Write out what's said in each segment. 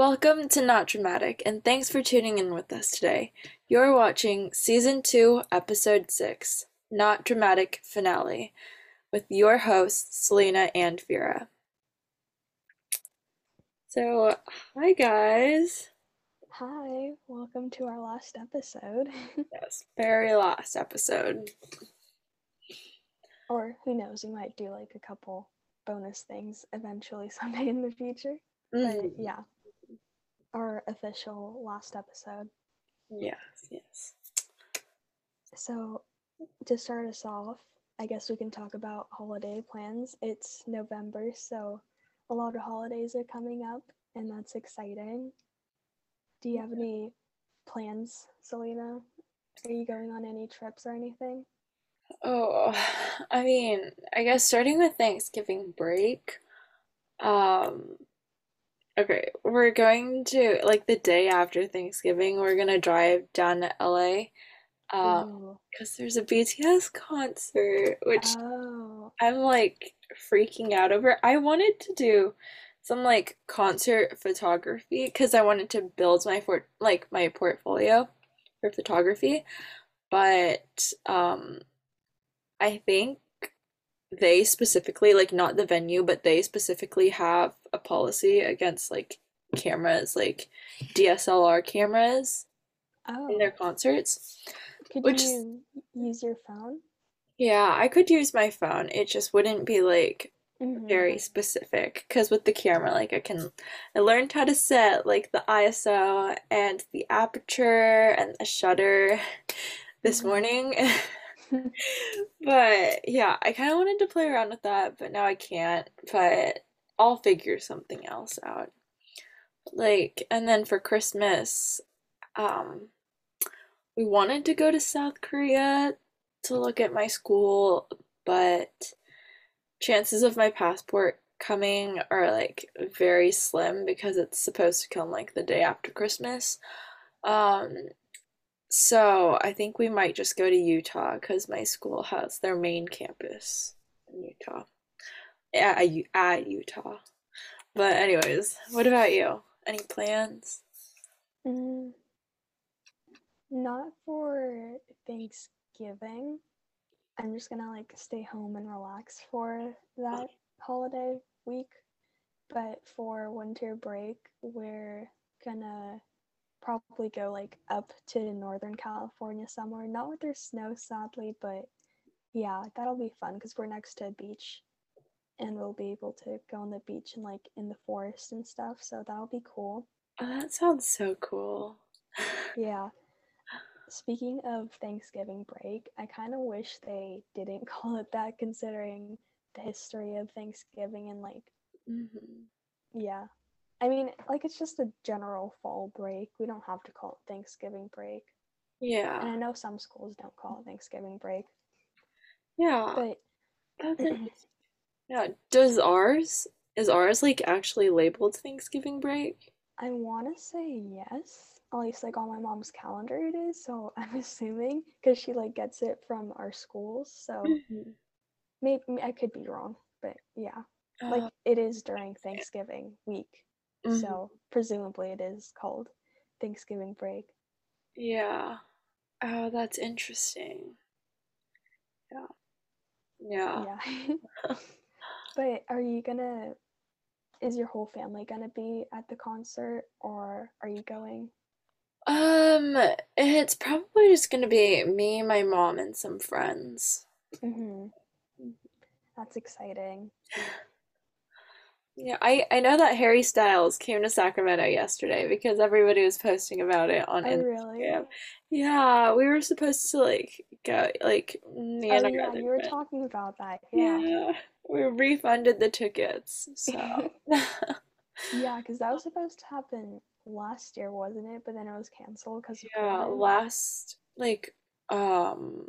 Welcome to Not Dramatic, and thanks for tuning in with us today. You're watching Season 2, Episode 6, Not Dramatic Finale, with your hosts, Selena and Vera. So, hi guys. Hi, welcome to our last episode. Yes, very last episode. or who knows, we might do like a couple bonus things eventually someday in the future. But Mhm. yeah, our official last episode. Yes, yes. So, to start us off, I guess we can talk about holiday plans. It's November, so a lot of holidays are coming up, and that's exciting. Do you have any plans, Selena? Are you going on any trips or anything? Oh, I mean, I guess starting with Thanksgiving break, um, okay, we're going to, like, the day after Thanksgiving, we're gonna drive down to LA, um, Ooh. because there's a BTS concert, which Oh. I'm like freaking out over. I wanted to do some like concert photography because I wanted to build my fort like my portfolio for photography, but um I think they specifically like not the venue, but they specifically have a policy against like cameras, like DSLR cameras in their Oh. concerts, Could which you use your phone? yeah, I could use my phone. It just wouldn't be like Mm-hmm. very specific because with the camera like I can I learned how to set like the ISO and the aperture and the shutter this Mm-hmm. morning but yeah I kind of wanted to play around with that but now I can't but I'll figure something else out like and then for Christmas um we wanted to go to South Korea to look at my school but chances of my passport coming are like very slim because it's supposed to come like the day after Christmas. Um, so I think we might just go to Utah because my school has their main campus in Utah. At at Utah. But anyways, what about you? Any plans? Mm, not for Thanksgiving. I'm just gonna like stay home and relax for that holiday week. But for winter break, we're gonna probably go like up to Northern California somewhere. Not with there's snow, sadly, but yeah, that'll be fun because we're next to a beach and we'll be able to go on the beach and like in the forest and stuff. So that'll be cool. Oh, that sounds so cool. Yeah. Speaking of Thanksgiving break, I kind of wish they didn't call it that considering the history of Thanksgiving and like, hmm yeah. I mean, like it's just a general fall break. We don't have to call it Thanksgiving break. Yeah. And I know some schools don't call it Thanksgiving break, Yeah. but That's interesting. Yeah. Does ours, is ours like actually labeled Thanksgiving break? I want to say yes. At least like on my mom's calendar it is, so I'm assuming because she like gets it from our schools. So Mhm. maybe I could be wrong, but yeah. like Oh, it is during Thanksgiving week, mhm. so presumably it is called Thanksgiving break. Yeah. Oh, that's interesting. Yeah. Yeah. Yeah. but are you gonna, is your whole family gonna be at the concert or are you going? Um, it's probably just gonna be me, my mom, and some friends. hmm That's exciting. Yeah, I I know that Harry Styles came to Sacramento yesterday because everybody was posting about it on Oh, really? Instagram. Yeah, we were supposed to like go, like me Oh, yeah, you were talking about that. Yeah. Yeah, we refunded the tickets, so. Yeah, because that was supposed to happen last year, wasn't it? But then it was canceled because Yeah, last like um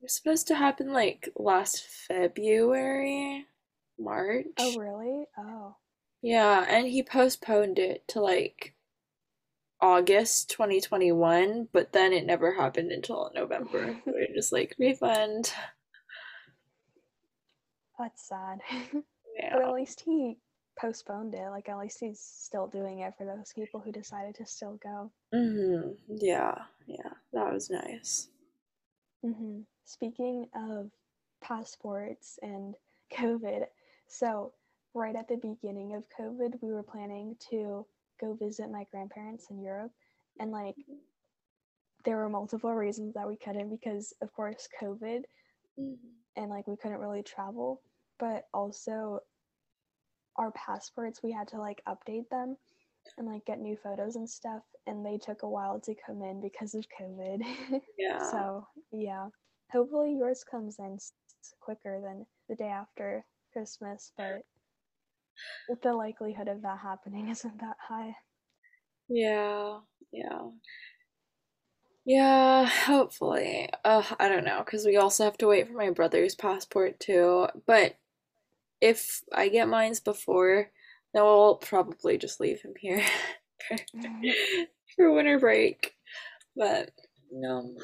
it was supposed to happen like last February, March. Oh, really? Oh. Yeah, and he postponed it to like August 2021, but then it never happened until November. So we're just like refund. That's sad. Yeah. But at least he postponed it. Like at least he's still doing it for those people who decided to still go. Mm-hmm. Yeah, yeah, that was nice. hmm Speaking of passports and COVID, so right at the beginning of COVID, we were planning to go visit my grandparents in Europe, and like there were multiple reasons that we couldn't because of course COVID Mhm. And like we couldn't really travel, but also our passports we had to like update them and like get new photos and stuff and they took a while to come in because of COVID. Yeah. so, yeah. Hopefully yours comes in quicker than the day after Christmas, but the likelihood of that happening isn't that high. Yeah, yeah. Yeah, hopefully. Uh, I don't know, because we also have to wait for my brother's passport too. But if I get mine's before, then we'll probably just leave him here for, for winter break. But no,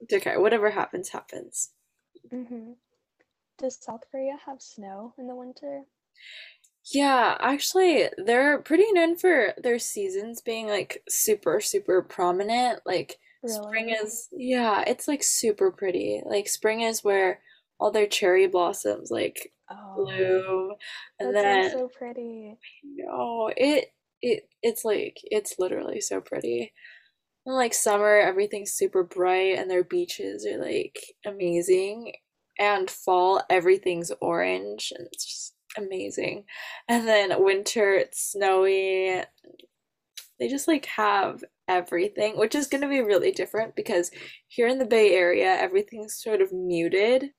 it's okay. Whatever happens, happens. hmm Does South Korea have snow in the winter? Yeah, actually, they're pretty known for their seasons being like super, super prominent. Like spring is, yeah, it's like super pretty. Like spring is where all their cherry blossoms like Oh, bloom, and then so pretty. No, it it it's like it's literally so pretty. And like summer, everything's super bright, and their beaches are like amazing. And fall, everything's orange, and it's just amazing. And then winter, it's snowy. They just like have everything, which is going to be really different because here in the Bay Area, everything's sort of muted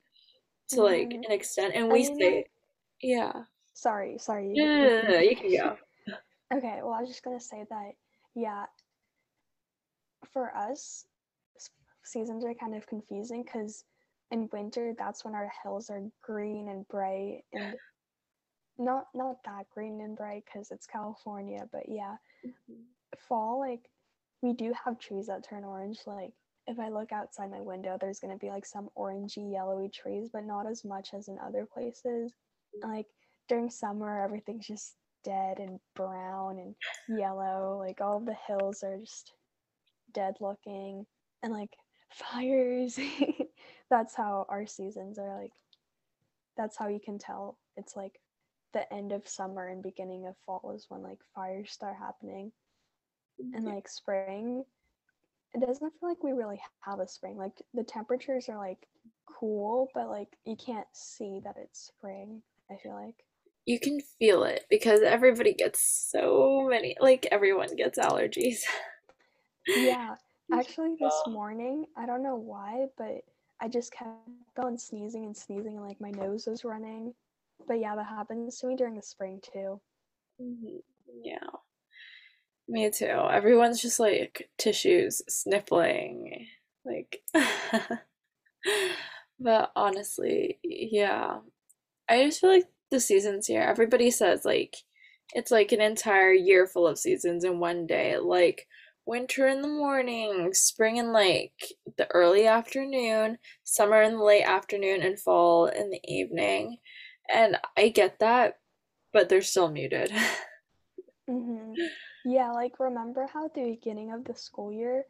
to like hmm an extent. And And we you know, say, yeah, sorry, sorry, no, you, no, no, no, you can go. Okay, well, I was just gonna say that, yeah, for us, seasons are kind of confusing because in winter, that's when our hills are green and bright, and not not that green and bright because it's California, but yeah, mm-hmm. fall, like, we do have trees that turn orange. Like, if I look outside my window, there's gonna be like some orangey, yellowy trees, but not as much as in other places. Mm-hmm. Like, during summer, everything's just dead and brown and yellow. Like, all the hills are just dead looking and like fires. that's how our seasons are like, that's how you can tell it's like the end of summer and beginning of fall is when like fires start happening. And like spring it doesn't feel like we really have a spring. Like the temperatures are like cool but like you can't see that it's spring i feel like. You can feel it because everybody gets so many, like everyone gets allergies. yeah. Actually this morning i don't know why but i just kept on sneezing and sneezing and like my nose was running but yeah that happens to me during the spring too Mhm. Yeah, me too. Everyone's just like tissues sniffling, like. But honestly, yeah. I just feel like the seasons here, everybody says like it's like an entire year full of seasons in one day. Like winter in the morning, spring in like the early afternoon, summer in the late afternoon, and fall in the evening. And I get that, but they're still muted. hmm Yeah, like remember how at the beginning of the school year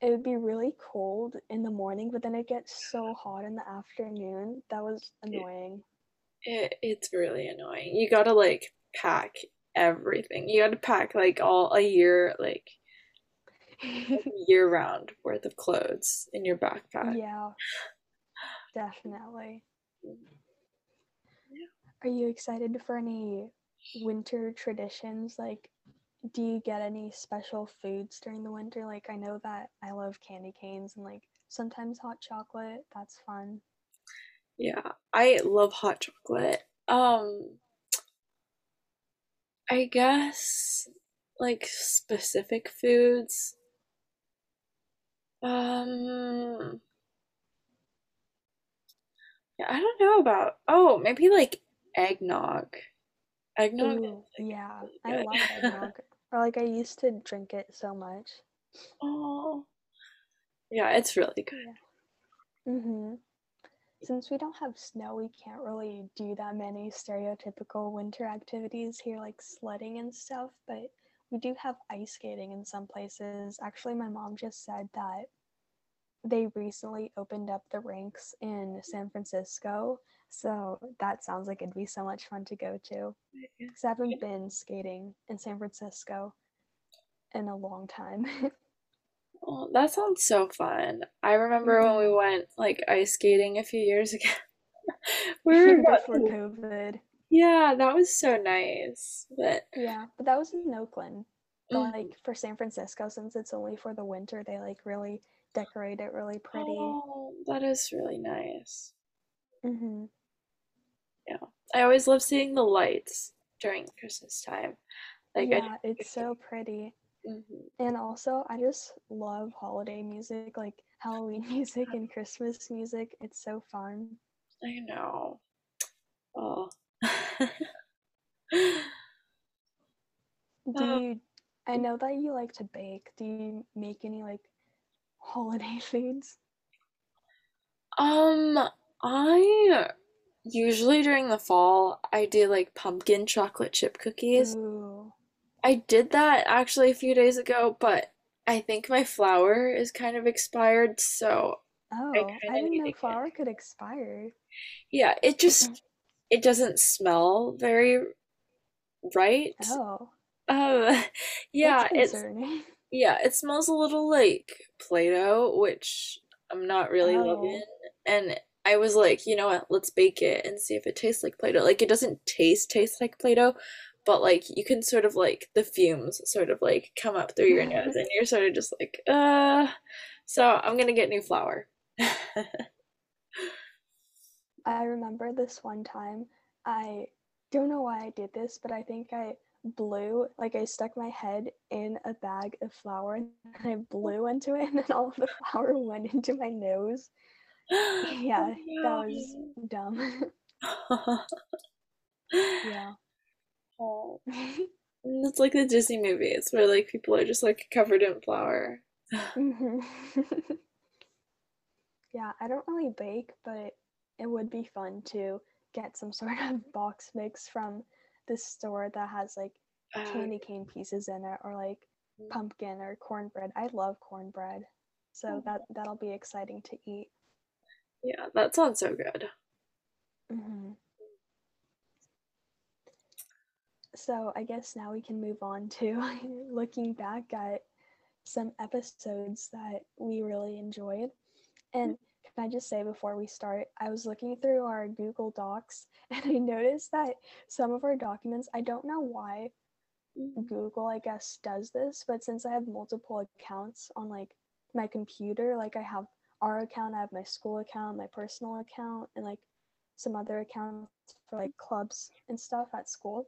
it would be really cold in the morning, but then it gets so hot in the afternoon? That was It, annoying. it, it's really annoying. You gotta like pack everything. You gotta pack like all a year, like year round worth of clothes in your backpack. Yeah, definitely. Are you excited for any winter traditions? Like, do you get any special foods during the winter? Like, I know that I love candy canes and like sometimes hot chocolate. That's fun. Yeah, I love hot chocolate. Um, I guess like specific foods. Um, yeah, I don't know about. Oh, maybe like eggnog. Eggnog Ooh, yeah, really I love eggnog. Or like I used to drink it so much. Oh, yeah, it's really good. Yeah. Mhm. since we don't have snow, we can't really do that many stereotypical winter activities here, like sledding and stuff. But we do have ice skating in some places. Actually, my mom just said that they recently opened up the rinks in San Francisco. So that sounds like it'd be so much fun to go to. Because I haven't been skating in San Francisco in a long time. Oh, that sounds so fun. I remember when we Mhm. went like ice skating a few years ago. We were about Before to- COVID. yeah, that was so nice. But Yeah, but that was in Oakland. But mm, like for San Francisco, since it's only for the winter, they like really decorate it really pretty. oh, that is really nice. hmm Yeah. I always love seeing the lights during Christmas time. Like Yeah, it's so pretty. Mhm. And also, I just love holiday music, like Halloween music and Christmas music. It's so fun. I know. Oh. Do Uh, you, I know that you like to bake. Do you make any like holiday foods? Um, I usually during the fall I do like pumpkin chocolate chip cookies. Ooh. I did that actually a few days ago, but I think my flour is kind of expired, so Oh, kinda I didn't know flour could expire. yeah, it just it doesn't smell very right. Oh, Uh, yeah, it's. yeah, it smells a little like Play-Doh, which I'm not really Oh. loving. And I was like, you know what, let's bake it and see if it tastes like Play-Doh. Like it doesn't taste taste like Play-Doh, but like you can sort of like the fumes sort of like come up through your nose and you're sort of just like, uh so I'm gonna get new flour. I remember this one time. I don't know why I did this, but I think I blew, like I stuck my head in a bag of flour and I blew into it, and then all of the flour went into my nose. Yeah, that was dumb. yeah. Oh, it's like the Disney movies where like people are just like covered in flour. Mhm. yeah, I don't really bake, but it would be fun to get some sort of box mix from this store that has like Uh, candy cane pieces in it or like Mm. pumpkin or cornbread. I love cornbread. So Oh. that that'll be exciting to eat. yeah, that sounds so good. hmm So I guess now we can move on to looking back at some episodes that we really enjoyed. And can I just say before we start, I was looking through our Google Docs and I noticed that some of our documents, I don't know why Google, I guess, does this, but since I have multiple accounts on like my computer, like I have our account, I have my school account, my personal account, and like some other accounts for like clubs and stuff at school.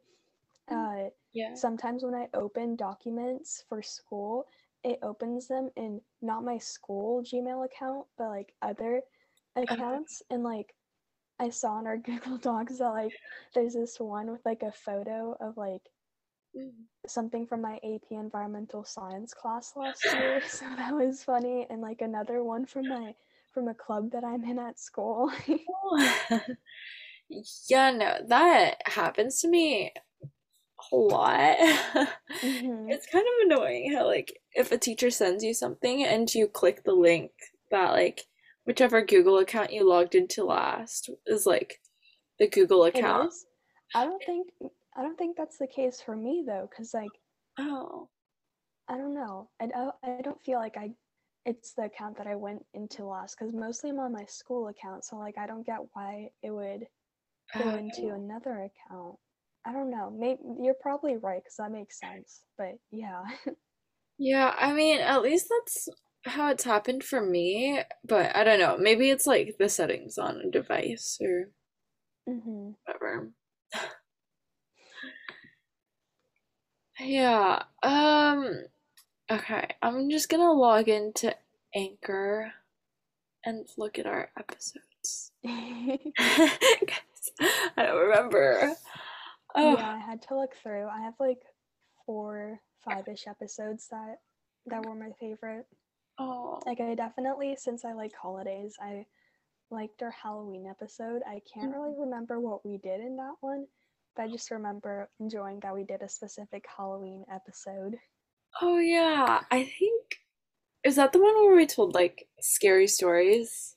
Uh, Yeah. sometimes when I open documents for school, it opens them in not my school Gmail account, but like other accounts. And like I saw in our Google Docs that like there's this one with like a photo of like Mm. something from my AP environmental science class last year. So that was funny. And like another one from my from a club that I'm in at school. Yeah, no, that happens to me a lot. Mhm. It's kind of annoying how like if a teacher sends you something and you click the link that like whichever Google account you logged into last is like the Google account. I don't think I don't think that's the case for me though, because like Oh. I don't know. I don't, I don't feel like I it's the account that I went into last because mostly I'm on my school account, so like I don't get why it would go Oh. into another account. I don't know. Maybe you're probably right because that makes sense. But yeah. Yeah, I mean, at least that's how it's happened for me, but I don't know. Maybe it's like the settings on a device or hmm whatever. Yeah, um, okay, I'm just gonna log into Anchor and look at our episodes. Guys, I don't remember. Oh, Yeah, I had to look through. I have like four, five-ish episodes that that were my favorite. oh, Like I definitely, since I like holidays, I liked our Halloween episode. I can't really mm-hmm. remember what we did in that one, but I just remember enjoying that we did a specific Halloween episode. Oh yeah, I think is that the one where we told like scary stories?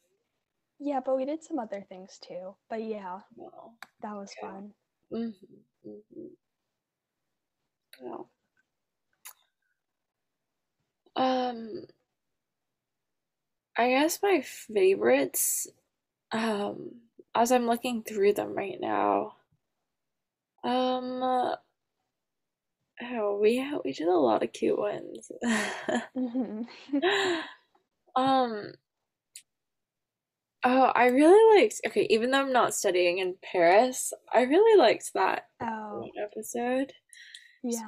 Yeah, but we did some other things too. But yeah, No. that was fun. Mm-hmm. Mm-hmm. Oh. Um, I guess my favorites, um, as I'm looking through them right now, um, oh, we we did a lot of cute ones. hmm Um, oh, I really liked, okay, even though I'm not studying in Paris, I really liked that Oh, one episode. yeah.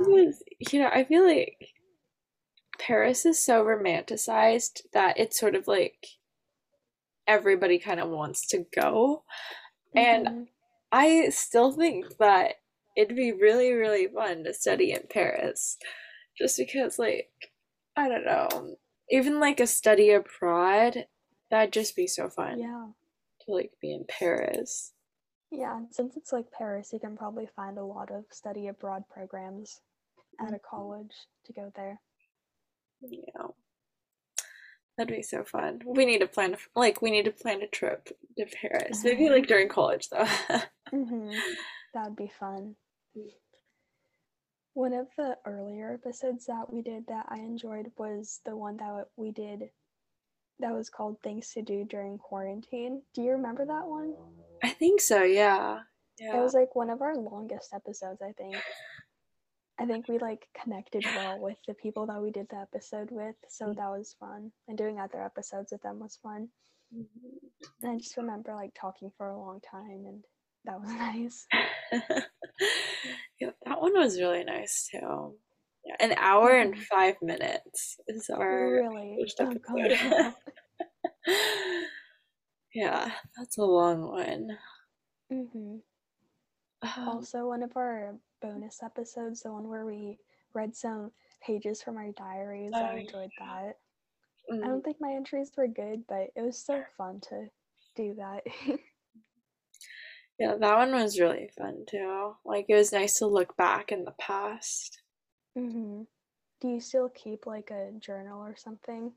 You know, I feel like Paris is so romanticized that it's sort of like everybody kind of wants to go. And Mhm. I still think that it'd be really, really fun to study in Paris. Just because, like, I don't know, even like a study abroad, that'd just be so fun Yeah. to like be in Paris. Yeah, and since it's like Paris, you can probably find a lot of study abroad programs at a college to go there. Know, that'd be so fun. We need to plan, a- like, we need to plan a trip to Paris. Maybe like during college, though. hmm That would be fun. One of the earlier episodes that we did that I enjoyed was the one that we did that was called Things to Do During Quarantine. Do you remember that one? I think so, yeah. yeah. It was like one of our longest episodes, I think. I think we like connected well with the people that we did the episode with, so mm-hmm. that was fun. And doing other episodes with them was fun. Mm-hmm. And I just remember like talking for a long time, and that was nice. Yeah, that one was really nice too. Yeah, an hour and Mhm. five minutes is our Really? first Oh episode. Yeah, that's a long one. hmm Um, Also, one of our bonus episodes, the one where we read some pages from our diaries, Oh, I enjoyed that. I mm, don't think my entries were good, but it was so fun to do that. yeah, that one was really fun too. Like it was nice to look back in the past. Hmm Do you still keep like a journal or something?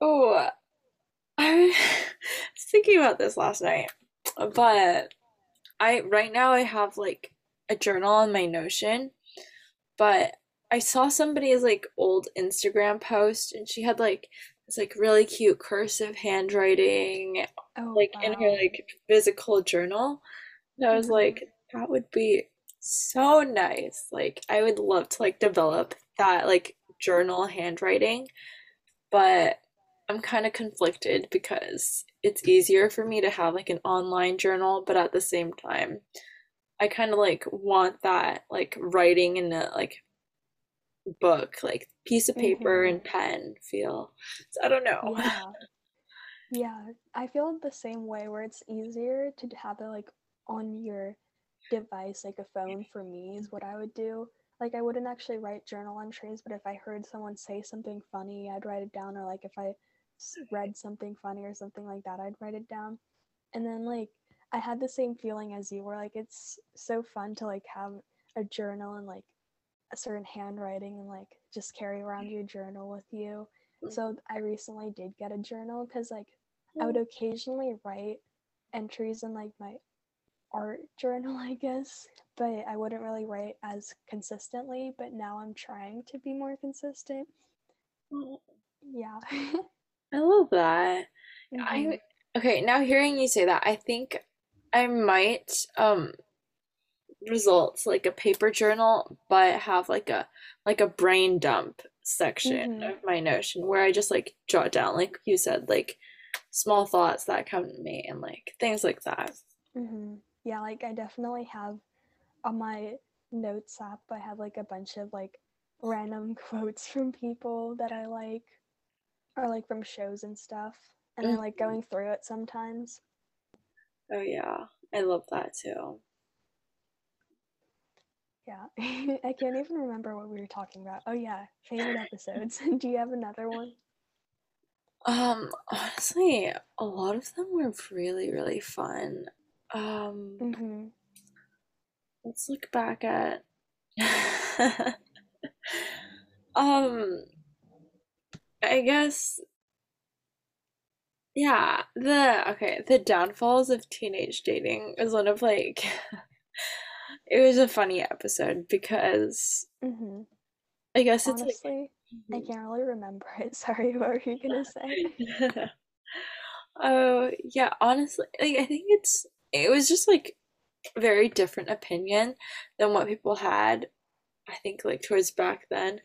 Oh, I was thinking about this last night, but I right now I have like a journal on my Notion, but I saw somebody's like old Instagram post and she had like this like really cute cursive handwriting Oh, like in her like physical journal. And I was hmm like, that would be so nice. Like I would love to like develop that like journal handwriting, but I'm kind of conflicted because it's easier for me to have like an online journal, but at the same time, I kind of like want that like writing in a like book, like piece of paper hmm and pen feel. So I don't know. Yeah. Yeah. I feel the same way where it's easier to have it like on your device, like a phone for me is what I would do. Like I wouldn't actually write journal entries, but if I heard someone say something funny, I'd write it down, or like if I read something funny or something like that, I'd write it down. And then like I had the same feeling as you, where like it's so fun to like have a journal and like a certain handwriting and like just carry around your journal with you. Mm. So I recently did get a journal because like I would mm. occasionally write entries in like my art journal, I guess, but I wouldn't really write as consistently. But now I'm trying to be more consistent. Yeah. I love that. hmm I okay, now hearing you say that, I think I might um results like a paper journal, but have like a like a brain dump section hmm of my Notion where I just like jot down, like you said, like small thoughts that come to me and like things like that. hmm Yeah, like I definitely have on my notes app, I have like a bunch of like random quotes from people that I like or like from shows and stuff. And I like going through it sometimes. Oh yeah, I love that too. Yeah. I can't even remember what we were talking about. Oh yeah, favorite episodes. Do you have another one? Um, honestly, a lot of them were really, really fun. Um, Mm-hmm. let's look back at um I guess yeah, the okay, the downfalls of teenage dating is one of like it was a funny episode because Mm-hmm. I guess it's like Honestly, I can't really remember it. Sorry, what were you gonna say? Oh, yeah, honestly, like I think it's it was just like very different opinion than what people had, I think like towards back then.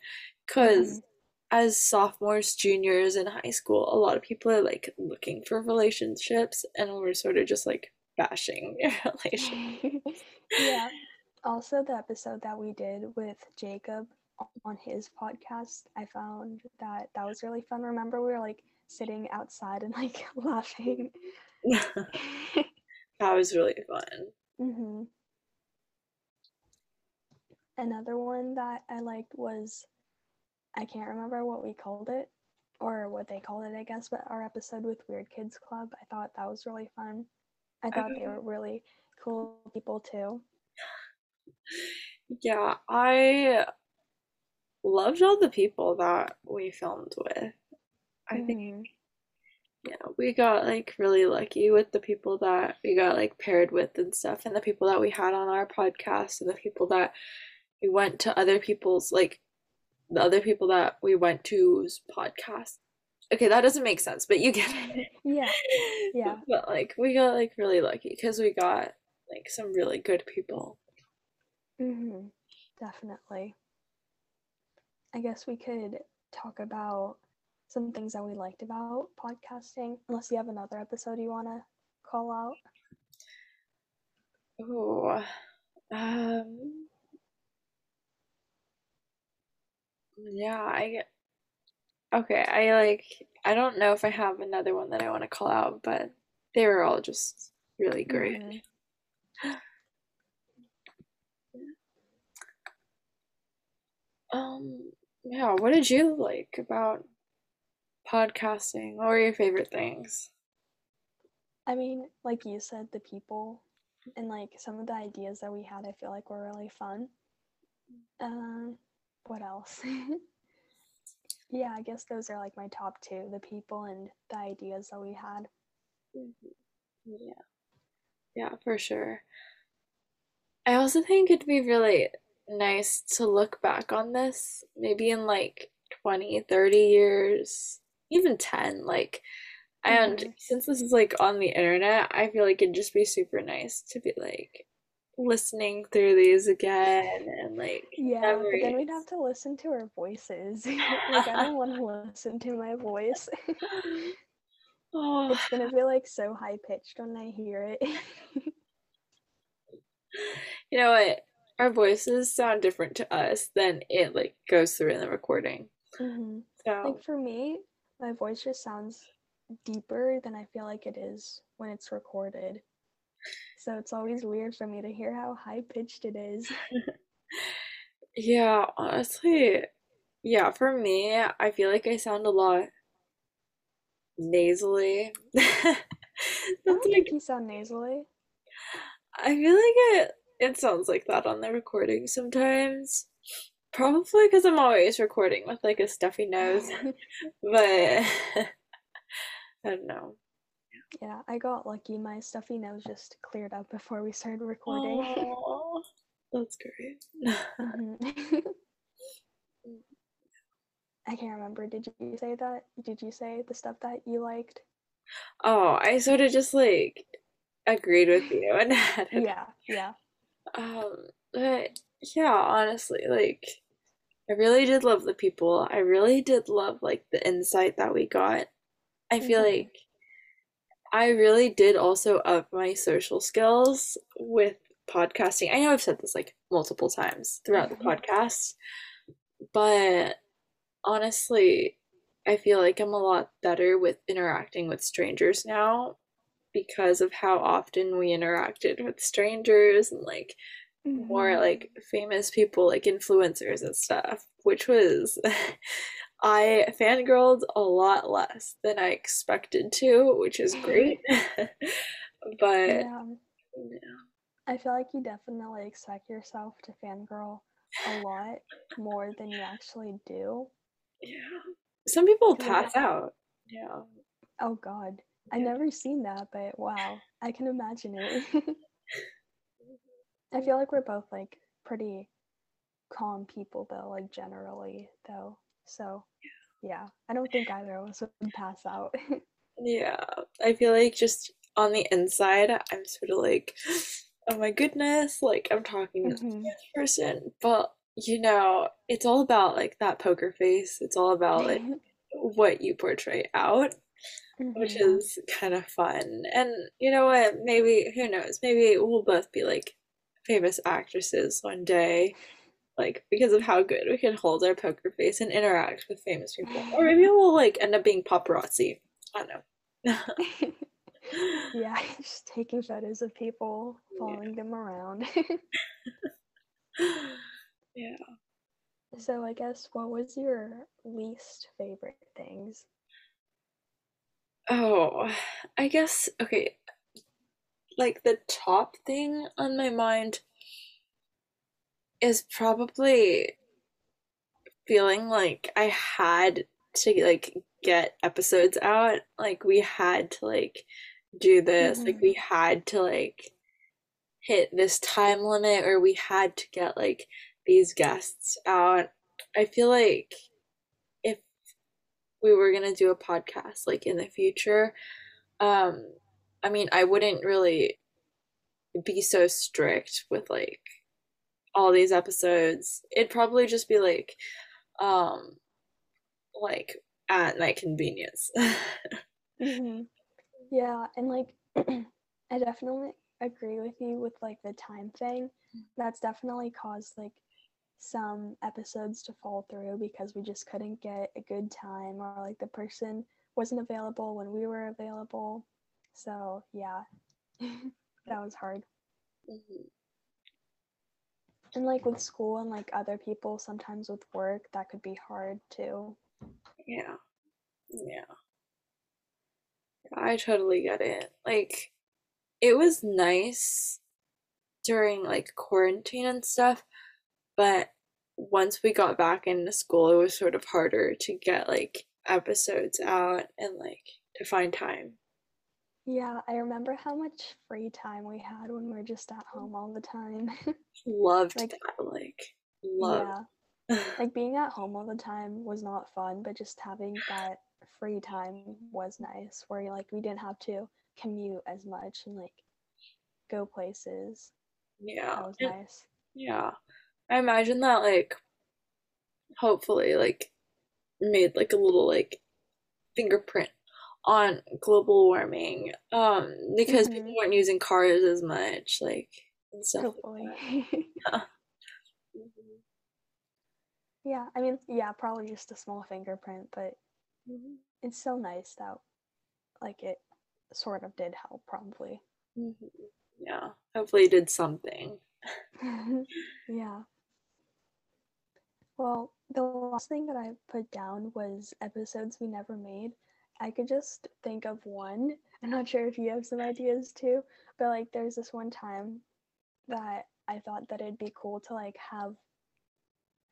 Mm-hmm. 'Cause as sophomores, juniors in high school, a lot of people are like looking for relationships and we're sort of just like bashing relationships. Yeah. Also, the episode that we did with Jacob on his podcast, I found that that was really fun. Remember, we were like sitting outside and like laughing. That was really fun. hmm Another one that I liked was I can't remember what we called it or what they called it, I guess, but our episode with Weird Kids Club, I thought that was really fun. I thought they were really cool people too. yeah, I loved all the people that we filmed with. I think hmm Yeah, we got like really lucky with the people that we got like paired with and stuff, and the people that we had on our podcast, and the people that we went to other people's like the other people that we went to's podcast. Okay, that doesn't make sense, but you get it. Yeah, yeah. But like we got like really lucky because we got like some really good people. hmm Definitely. I guess we could talk about some things that we liked about podcasting, unless you have another episode you want to call out. Oh, um, yeah, I okay. I like. I don't know if I have another one that I want to call out, but they were all just really great. hmm Um, yeah, what did you like about podcasting? What were your favorite things? I mean, like you said, the people and like some of the ideas that we had, I feel like were really fun. Um, what else? Yeah, I guess those are like my top two, the people and the ideas that we had. Mhm. Yeah, yeah, for sure. I also think it'd be really nice to look back on this, maybe in like 20, 30 years, even 10. Like, and hmm since this is like on the internet, I feel like it'd just be super nice to be like listening through these again and like Yeah, but then we'd have to listen to our voices. Like, I don't want to listen to my voice. Oh, It's gonna be like so high pitched when I hear it. you know what? Our voices sound different to us than it like goes through in the recording. hmm So, Like, for me, my voice just sounds deeper than I feel like it is when it's recorded. So it's always weird for me to hear how high pitched it is. yeah, honestly, yeah, for me, I feel like I sound a lot nasally. I That's don't think you sound nasally. I feel like it it sounds like that on the recording sometimes. Probably because I'm always recording with like a stuffy nose, but I don't know. Yeah, I got lucky. My stuffy nose just cleared up before we started recording. Oh, that's great. Mhm. I can't remember. Did you say that? Did you say the stuff that you liked? Oh, I sort of just like agreed with you and had it. Yeah, yeah. Um, but yeah, honestly, like I really did love the people. I really did love like the insight that we got. I feel hmm like I really did also up my social skills with podcasting. I know I've said this like multiple times throughout the podcast, but honestly, I feel like I'm a lot better with interacting with strangers now because of how often we interacted with strangers and like more hmm like famous people like influencers and stuff, which was I fangirled a lot less than I expected to, which is great. but Yeah. yeah. I feel like you definitely expect yourself to fangirl a lot more than you actually do. yeah. Some people pass out. Yeah. oh god. I Yeah. never seen that, but wow. I can imagine it. I feel like we're both like pretty calm people though, like generally though. So yeah. I don't think either of us would pass out. Yeah. I feel like just on the inside, I'm sort of like, oh my goodness, like I'm talking to hmm this person. But, you know, it's all about like that poker face. It's all about like what you portray out, which hmm is kind of fun. And you know what? Maybe, who knows? Maybe we'll both be like famous actresses one day, like because of how good we can hold our poker face and interact with famous people. Or maybe we'll like end up being paparazzi. I don't know. Yeah, just taking photos of people, following them around. Yeah. So I guess what was your least favorite things? Oh, I guess, okay, like the top thing on my mind is probably feeling like I had to like get episodes out. Like we had to like do this. Like hmm we had to like hit this time limit or we had to get like these guests out. I feel like if we were gonna do a podcast like in the future, um, I mean, I wouldn't really be so strict with like all these episodes. It'd probably just be like, um, like at my convenience. hmm Yeah, and like I definitely agree with you with like the time thing. That's definitely caused like some episodes to fall through because we just couldn't get a good time or like the person wasn't available when we were available. So, yeah. that was hard. Mhm. And like with school and like other people, sometimes with work, that could be hard too. Yeah, yeah, I totally get it. Like, it was nice during like quarantine and stuff, but once we got back into school, it was sort of harder to get like episodes out and like to find time. Yeah, I remember how much free time we had when we were just at mm. home all the time. Loved like, that, like, loved. yeah, like being at home all the time was not fun, but just having that free time was nice where like we didn't have to commute as much and like go places. Yeah, That was and nice. yeah, I imagine that like hopefully like made like a little like fingerprint on global warming um because people hmm weren't using cars as much like and stuff like that. Mhm. yeah, I mean, yeah, probably just a small fingerprint, but Mhm. it's so nice that like it sort of did help probably. Mhm. Yeah, hopefully it did something. yeah. Well, the last thing that I put down was episodes we never made. I could just think of one. I'm not sure if you have some ideas too, but like there's this one time that I thought that it'd be cool to like have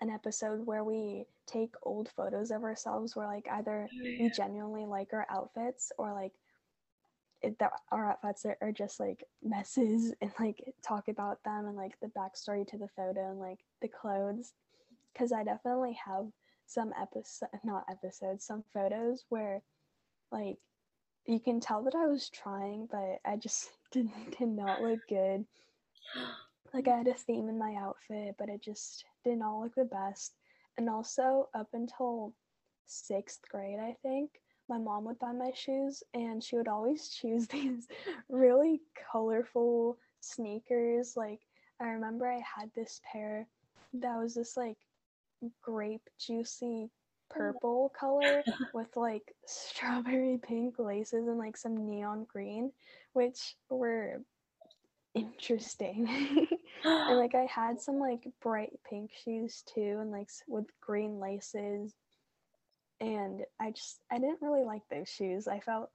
an episode where we take old photos of ourselves where like either Oh, we genuinely like our outfits or like it, that our outfits are, are just like messes and like talk about them and like the backstory to the photo and like the clothes because I definitely have some episode not episodes some photos where like you can tell that I was trying but I just did, did not look good. Like I had a theme in my outfit but it just did not look the best. And also up until sixth grade I think my mom would buy my shoes and she would always choose these really colorful sneakers. Like I remember I had this pair that was this like grape juicy purple color with like strawberry pink laces and like some neon green, which were interesting. and like I had some like bright pink shoes too, and like with green laces. and I just I didn't really like those shoes. I felt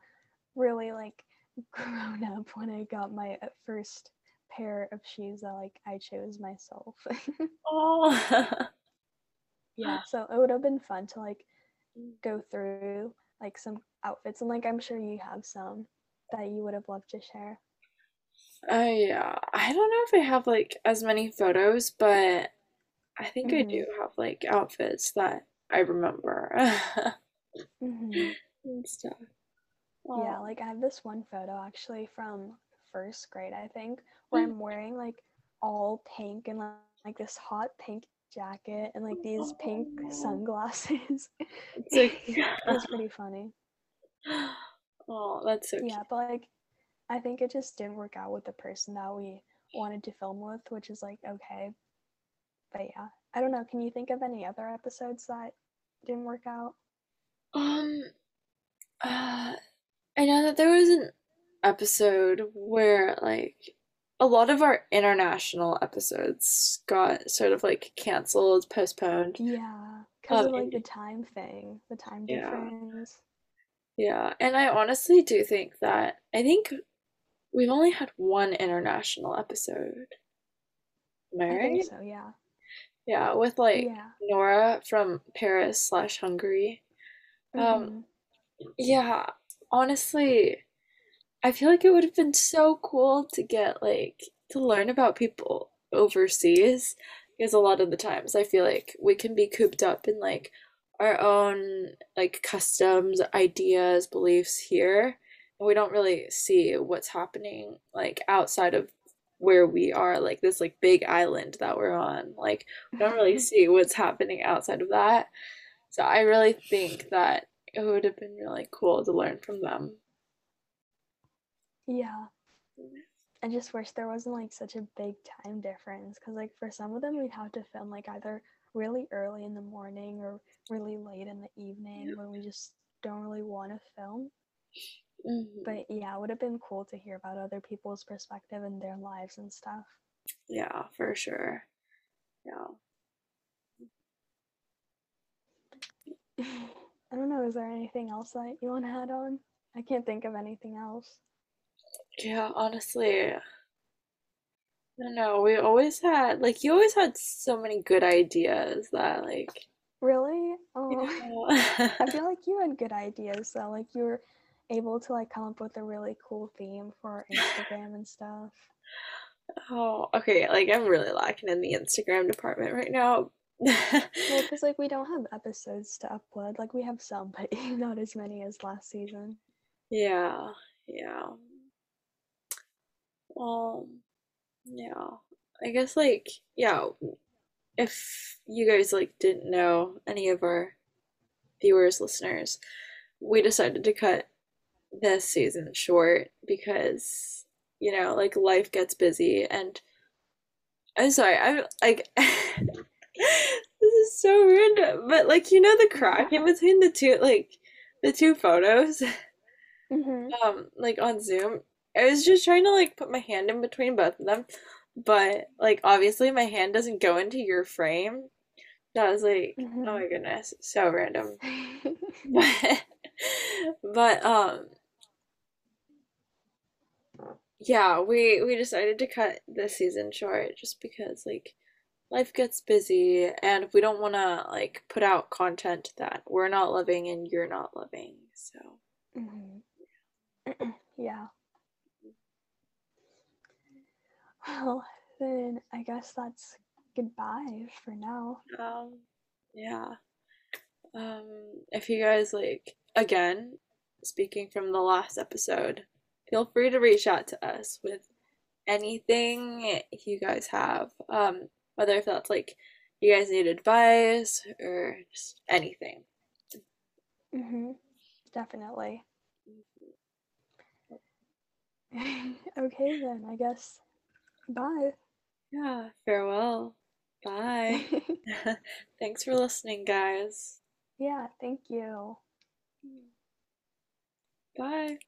really like grown up when I got my uh, first pair of shoes that like I chose myself. Oh. Yeah, so it would have been fun to like go through like some outfits and like I'm sure you have some that you would have loved to share. Uh, yeah. I don't know if I have like as many photos, but I think I do hmm have like outfits that I remember hmm and stuff. Yeah, like I have this one photo actually from first grade, I think, where I'm wearing like all pink and like, like this hot pink jacket and like these pink sunglasses. it's pretty funny. oh, that's so Yeah, but like I think it just didn't work out with the person that we wanted to film with, which is like okay. But yeah, I don't know. Can you think of any other episodes that didn't work out? Um, uh, I know that there was an episode where like a lot of our international episodes got sort of like canceled, postponed. Yeah, because Um, of like the time thing, the time yeah, difference. yeah, and I honestly do think that I think we've only had one international episode. Am I right? so, yeah. Yeah, with like Yeah. Nora from Paris slash Hungary. Um, Mhm. yeah, honestly, I feel like it would have been so cool to get like to learn about people overseas because a lot of the times I feel like we can be cooped up in like our own like customs, ideas, beliefs here, and we don't really see what's happening like outside of where we are, like this like big island that we're on. Like we don't really see what's happening outside of that. So I really think that it would have been really cool to learn from them. Yeah. I just wish there wasn't like such a big time difference because like for some of them we'd have to film like either really early in the morning or really late in the evening when we just don't really want to film. hmm But yeah, it would have been cool to hear about other people's perspective and their lives and stuff. Yeah, for sure. Yeah. I don't know, is there anything else that you want to add on? I can't think of anything else. Yeah, honestly, I don't know. We always had like you always had so many good ideas that like Really? Oh. I feel like you had good ideas though. Like you were able to like come up with a really cool theme for Instagram and stuff. Oh, okay. Like I'm really lacking in the Instagram department right now. Well, because like we don't have episodes to upload. Like we have some, but not as many as last season. Yeah, yeah. Um, yeah. I guess like yeah, if you guys like didn't know any of our viewers, listeners, we decided to cut this season short because, you know, like life gets busy and I'm sorry, I'm like this is so random, but like you know the crack in between the two like the two photos Mhm. um like on Zoom. I was just trying to like put my hand in between both of them, but like obviously my hand doesn't go into your frame. So I was like, oh Mhm. my goodness, so random. But but um yeah, we we decided to cut this season short just because like life gets busy and we don't want to like put out content that we're not loving and you're not loving. So, Mhm. Yeah. Well, then I guess that's goodbye for now. um yeah. Um if you guys like again, speaking from the last episode, feel free to reach out to us with anything you guys have. Um whether if that's like you guys need advice or just anything. Mhm. Definitely. okay then, I guess. Bye. Yeah, farewell. Bye. Thanks for listening, guys. yeah, thank you. Bye.